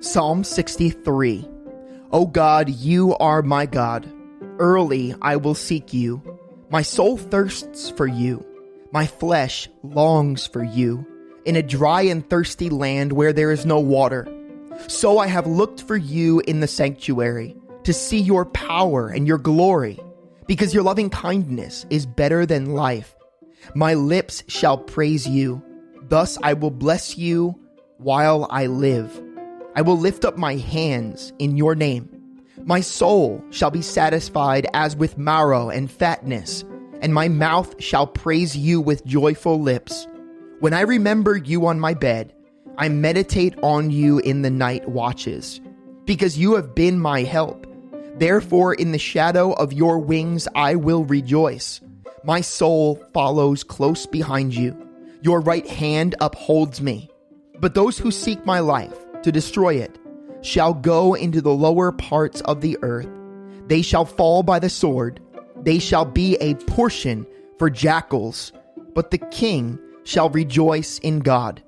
Psalm 63 O God, you are my God. Early I will seek you. My soul thirsts for you. My flesh longs for you in a dry and thirsty land where there is no water. So I have looked for you in the sanctuary to see your power and your glory, because your loving kindness is better than life. My lips shall praise you. Thus I will bless you while I live. I will lift up my hands in your name. My soul shall be satisfied as with marrow and fatness, and my mouth shall praise you with joyful lips. When I remember you on my bed, I meditate on you in the night watches, because you have been my help. Therefore, in the shadow of your wings, I will rejoice. My soul follows close behind you. Your right hand upholds me. But those who seek my life to destroy it shall go into the lower parts of the earth. They shall fall by the sword. They shall be a portion for jackals. But the king shall rejoice in God.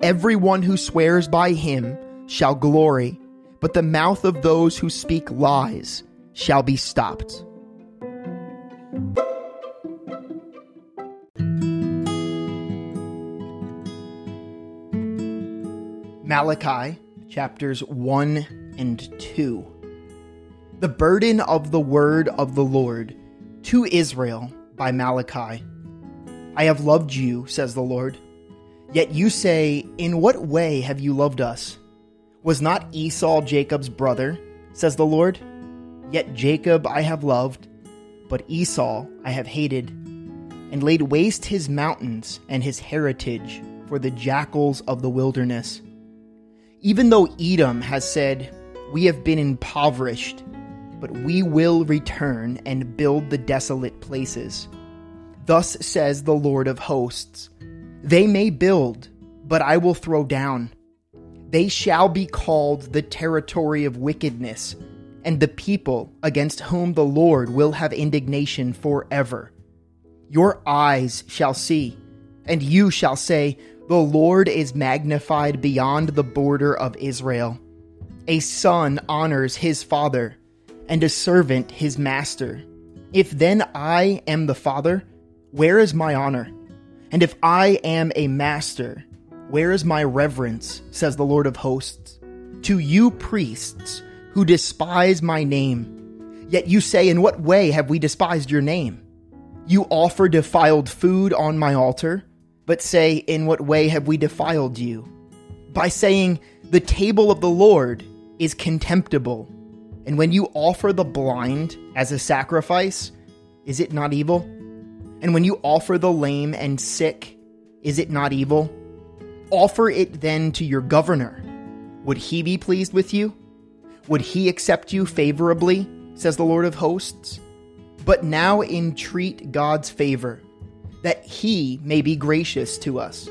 Everyone who swears by him shall glory, but the mouth of those who speak lies shall be stopped. Malachi chapters 1 and 2. The burden of the word of the Lord to Israel by Malachi. I have loved you, says the Lord. Yet you say, In what way have you loved us? Was not Esau Jacob's brother, says the Lord? Yet Jacob I have loved, but Esau I have hated, and laid waste his mountains and his heritage for the jackals of the wilderness. Even though Edom has said, We have been impoverished, but we will return and build the desolate places. Thus says the Lord of hosts They may build, but I will throw down. They shall be called the territory of wickedness, and the people against whom the Lord will have indignation forever. Your eyes shall see, and you shall say, the Lord is magnified beyond the border of Israel. A son honors his father, and a servant his master. If then I am the father, where is my honor? And if I am a master, where is my reverence? says the Lord of hosts. To you priests who despise my name. Yet you say, In what way have we despised your name? You offer defiled food on my altar but say, In what way have we defiled you? By saying, The table of the Lord is contemptible. And when you offer the blind as a sacrifice, is it not evil? And when you offer the lame and sick, is it not evil? Offer it then to your governor. Would he be pleased with you? Would he accept you favorably, says the Lord of hosts? But now entreat God's favor he may be gracious to us.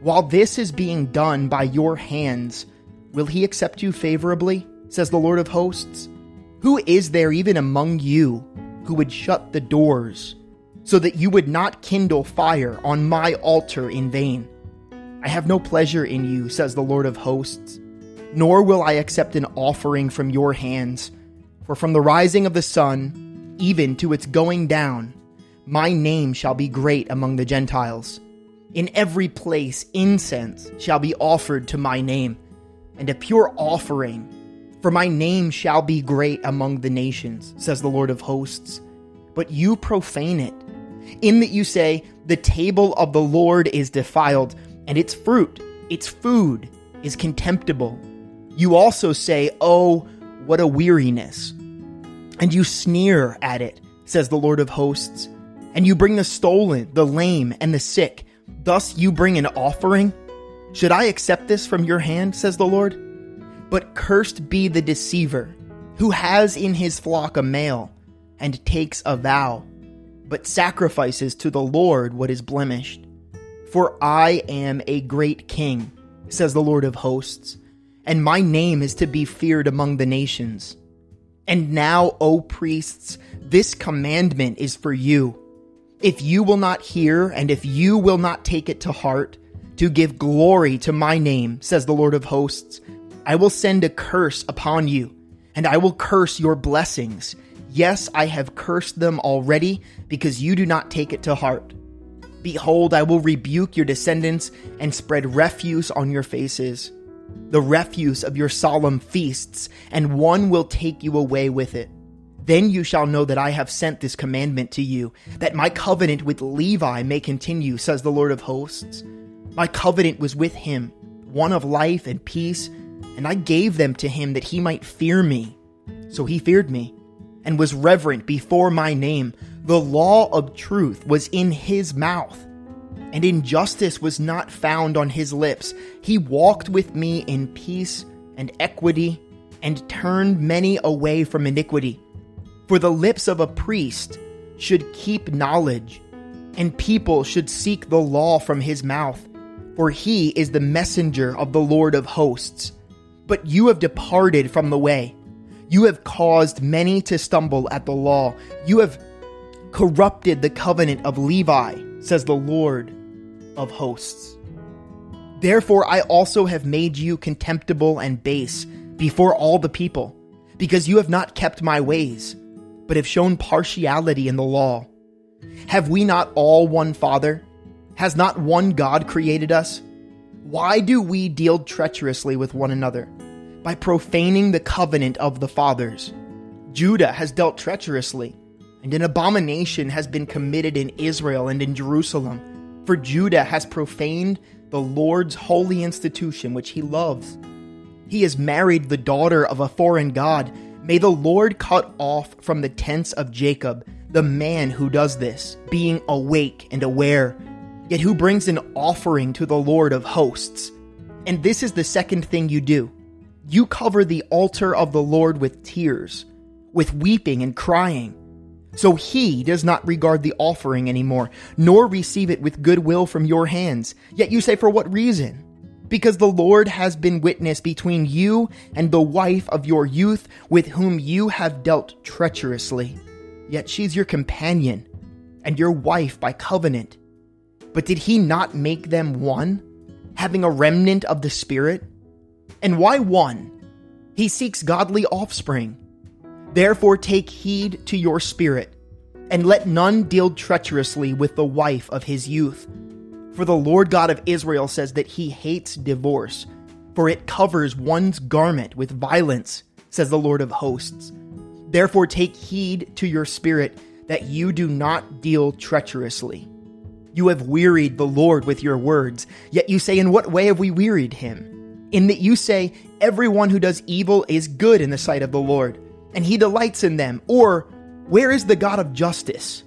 While this is being done by your hands, will he accept you favorably? says the Lord of hosts. Who is there even among you who would shut the doors, so that you would not kindle fire on my altar in vain? I have no pleasure in you, says the Lord of hosts, nor will I accept an offering from your hands. For from the rising of the sun, even to its going down, my name shall be great among the Gentiles. In every place incense shall be offered to my name, and a pure offering. For my name shall be great among the nations, says the Lord of hosts. But you profane it, in that you say, The table of the Lord is defiled, and its fruit, its food, is contemptible. You also say, Oh, what a weariness. And you sneer at it, says the Lord of hosts and you bring the stolen, the lame, and the sick. Thus you bring an offering? Should I accept this from your hand, says the Lord? But cursed be the deceiver, who has in his flock a male, and takes a vow, but sacrifices to the Lord what is blemished. For I am a great king, says the Lord of hosts, and my name is to be feared among the nations. And now, O priests, this commandment is for you If you will not hear, and if you will not take it to heart, to give glory to my name, says the Lord of hosts, I will send a curse upon you, and I will curse your blessings. Yes, I have cursed them already, because you do not take it to heart. Behold, I will rebuke your descendants and spread refuse on your faces, the refuse of your solemn feasts, and one will take you away with it. Then you shall know that I have sent this commandment to you, that my covenant with Levi may continue, says the Lord of hosts. My covenant was with him, one of life and peace, and I gave them to him that he might fear me. So he feared me, and was reverent before my name. The law of truth was in his mouth, and injustice was not found on his lips. He walked with me in peace and equity, and turned many away from iniquity. For the lips of a priest should keep knowledge, and people should seek the law from his mouth. For he is the messenger of the Lord of hosts. But you have departed from the way. You have caused many to stumble at the law. You have corrupted the covenant of Levi, says the Lord of hosts. Therefore, I also have made you contemptible and base before all the people, because you have not kept my ways but have shown partiality in the law. Have we not all one Father? Has not one God created us? Why do we deal treacherously with one another? By profaning the covenant of the fathers. Judah has dealt treacherously, and an abomination has been committed in Israel and in Jerusalem. For Judah has profaned the Lord's holy institution which he loves. He has married the daughter of a foreign God May the Lord cut off from the tents of Jacob the man who does this, being awake and aware, yet who brings an offering to the Lord of hosts. And this is the second thing you do you cover the altar of the Lord with tears, with weeping and crying. So he does not regard the offering anymore, nor receive it with goodwill from your hands. Yet you say, For what reason? Because the Lord has been witness between you and the wife of your youth with whom you have dealt treacherously. Yet she's your companion and your wife by covenant. But did he not make them one, having a remnant of the Spirit? And why one? He seeks godly offspring. Therefore, take heed to your spirit, and let none deal treacherously with the wife of his youth for the Lord God of Israel says that he hates divorce, for it covers one's garment with violence, says the Lord of hosts. Therefore, take heed to your spirit that you do not deal treacherously. You have wearied the Lord with your words, yet you say, In what way have we wearied him? In that you say, Everyone who does evil is good in the sight of the Lord, and he delights in them. Or, Where is the God of justice?